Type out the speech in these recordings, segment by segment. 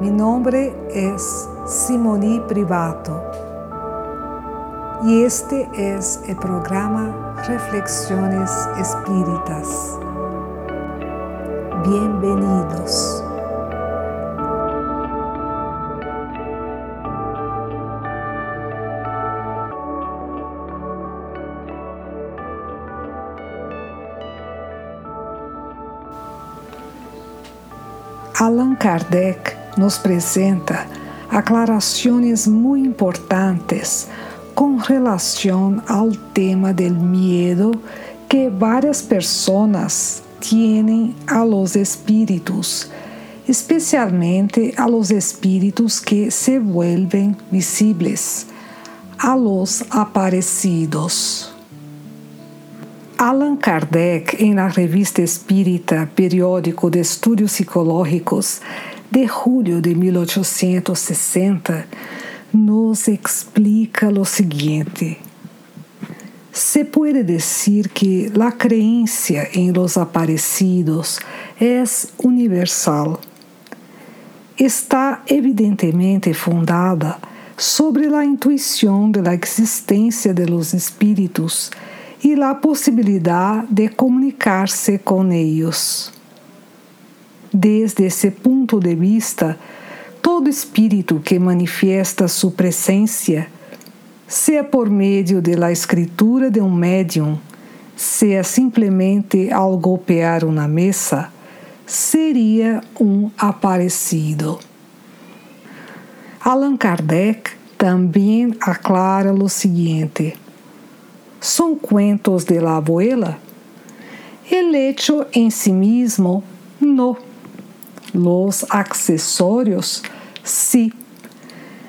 Mi nombre es Simoni Privato y este es el programa Reflexiones Espíritas. Bienvenidos. Allan Kardec nos apresenta aclarações muito importantes com relação ao tema do medo que várias pessoas têm a los espíritos, especialmente a los espíritus que se vuelven visibles, a los aparecidos. Allan Kardec, em la Revista Espírita Periódico de Estudos Psicológicos de julho de 1860, nos explica o seguinte. Se pode dizer que a creencia em los aparecidos é universal. Está evidentemente fundada sobre a intuição de la existência de los espíritos e a possibilidade de comunicar-se com eles. Desde esse ponto de vista, todo espírito que manifesta sua presença, seja por meio de la escritura de um médium, seja simplesmente ao golpear uma mesa, seria um aparecido. Allan Kardec também aclara o seguinte: são cuentos de la abuela? El hecho en sí mismo, no. Los accesorios, sí.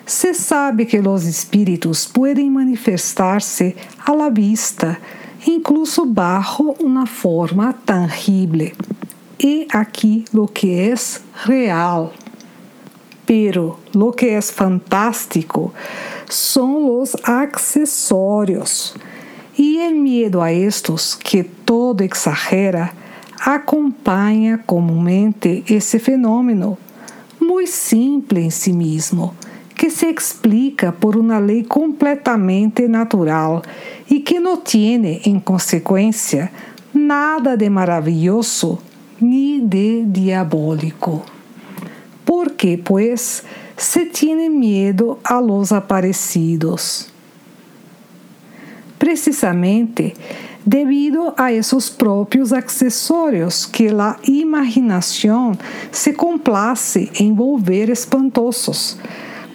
Se sabe que los espíritus pueden manifestarse a la vista, incluso bajo una forma tangible. E aqui lo que es real. Pero lo que es fantástico son los accesorios e o medo a estes, que todo exagera, acompanha comumente esse fenômeno, muito simples em si mesmo, que se explica por uma lei completamente natural e que não tem, em consequência, nada de maravilhoso ni de diabólico. Por que, pois, se tem medo a los aparecidos? precisamente devido a esos propios accesorios que la imaginación se complace en volver espantosos,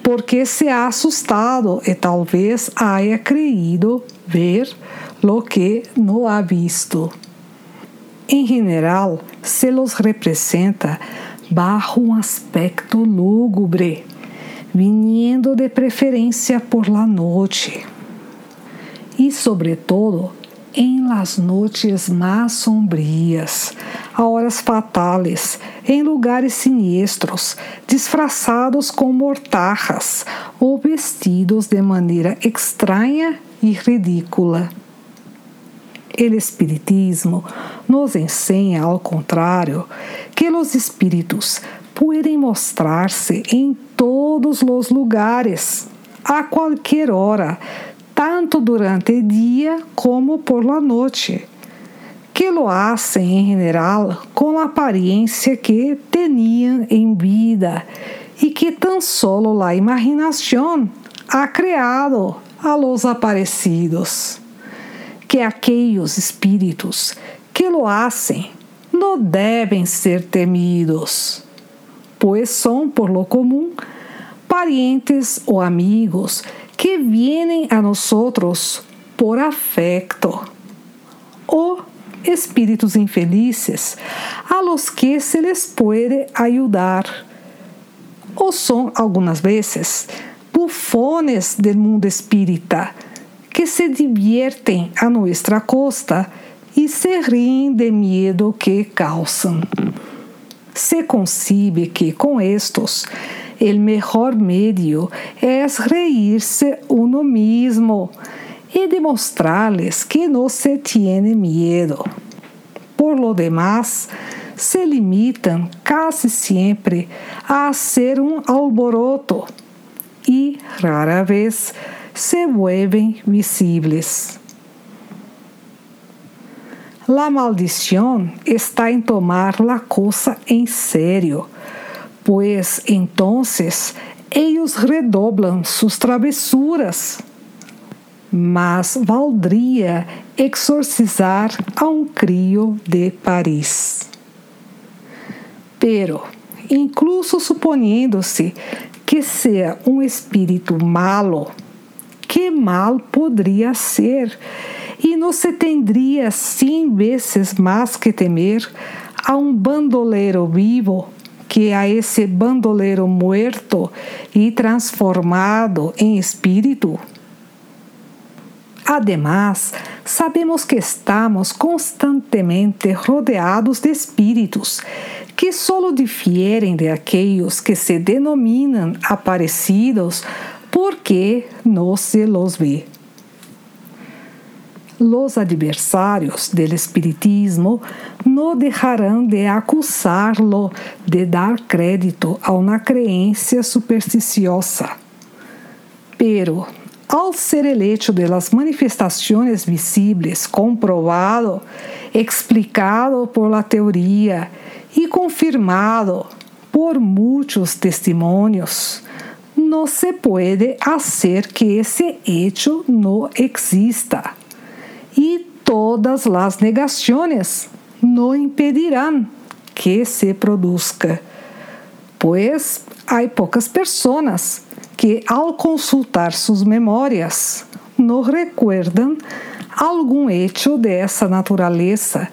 porque se ha asustado e talvez haya creído ver lo que no ha visto. En general, se los representa bajo un aspecto lúgubre, viniendo de preferência por la noche e, sobretudo, em las noites mais sombrias, a horas fatales, em lugares siniestros, disfraçados com mortarras ou vestidos de maneira estranha e ridícula. O Espiritismo nos ensina, ao contrário, que os espíritos podem mostrar-se em todos os lugares, a qualquer hora, tanto durante o dia como por la noite, que lo hacen em geral com a aparência que tinham em vida e que tão solo a imaginação ha criado a los aparecidos. Que aqueles espíritos que lo hacen não devem ser temidos, pois são, por lo comum, parientes ou amigos que vienen a nosotros por afecto, o espíritus infelizes a los que se les puede ayudar, o son algunas veces bufones del mundo espírita que se divierten a nuestra costa e se riem de medo que causan. Se concibe que com estos el mejor medio es reírse uno mismo y demostrarles que no se tiene miedo. Por lo demás, se limitam quase sempre a ser um alboroto e, rara vez, se vuelven visíveis. La maldición está en tomar la cosa en serio, pues entonces ellos redoblan sus travesuras. Mas valdría exorcizar a um crio de Paris. Pero, incluso suponendo-se que seja um espírito malo, que mal poderia ser? E não se tendria cem vezes mais que temer a um bandoleiro vivo que a esse bandoleiro muerto e transformado em espírito? Además, sabemos que estamos constantemente rodeados de espíritos que solo difieren de aquellos que se denominan aparecidos porque no se los ve. Los adversarios del espiritismo no dejarán de acusarlo de dar crédito a una creencia supersticiosa. Pero al ser el hecho de las manifestaciones visibles comprobado, explicado por la teoría y confirmado por muchos testimonios, no se puede hacer que ese hecho no exista. Y todas las negaciones no impedirán que se produzca, pues hay pocas personas que al consultar sus memórias no recuerdan algum hecho de essa natureza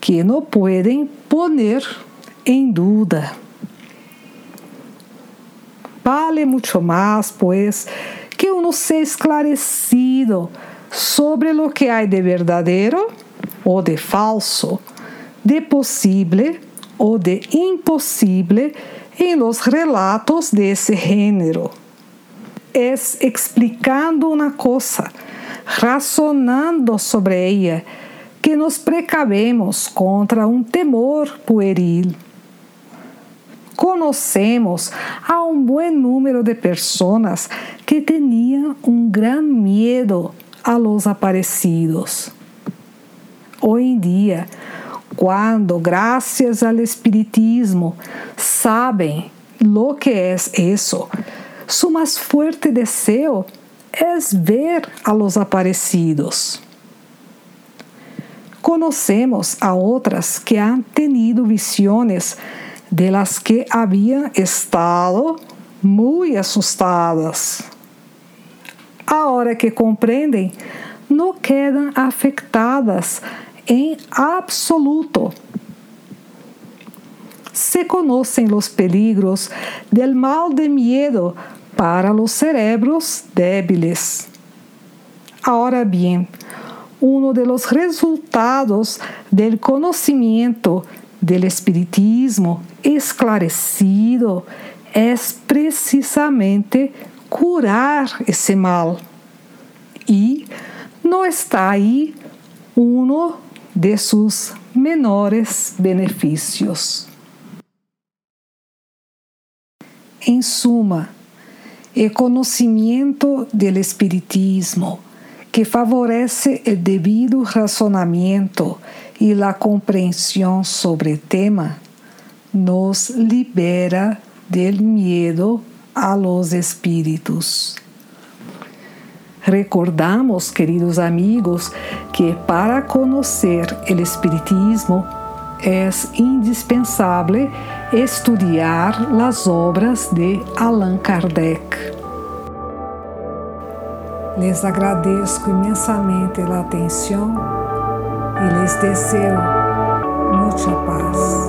que não podem poner em dúvida. Vale muito mais, pois, que uno seja esclarecido sobre lo que há de verdadeiro ou de falso, de possível ou de impossível em los relatos desse gênero es explicando una cosa, razonando sobre ella, que nos precavemos contra un temor pueril. Conocemos a un buen número de personas que tenían un gran miedo a los aparecidos. Hoy en día, cuando gracias al espiritismo saben lo que es eso, su más fuerte deseo es ver a los aparecidos. Conocemos a otras que han tenido visiones de las que habían estado muy asustadas. Ahora que comprenden, no quedan afectadas em absoluto se conocen los peligros del mal de miedo para los cerebros débiles. Ahora bien, uno de los resultados del conocimiento del espiritismo esclarecido es precisamente curar ese mal. Y no está ahí uno de sus menores beneficios. Em suma, o conhecimento do Espiritismo, que favorece o devido razonamento e a compreensão sobre o tema, nos libera del miedo a los espíritos. Recordamos, queridos amigos, que para conhecer o Espiritismo é indispensável estudar as obras de Allan Kardec. Les agradeço imensamente a atenção e les desejo muita paz.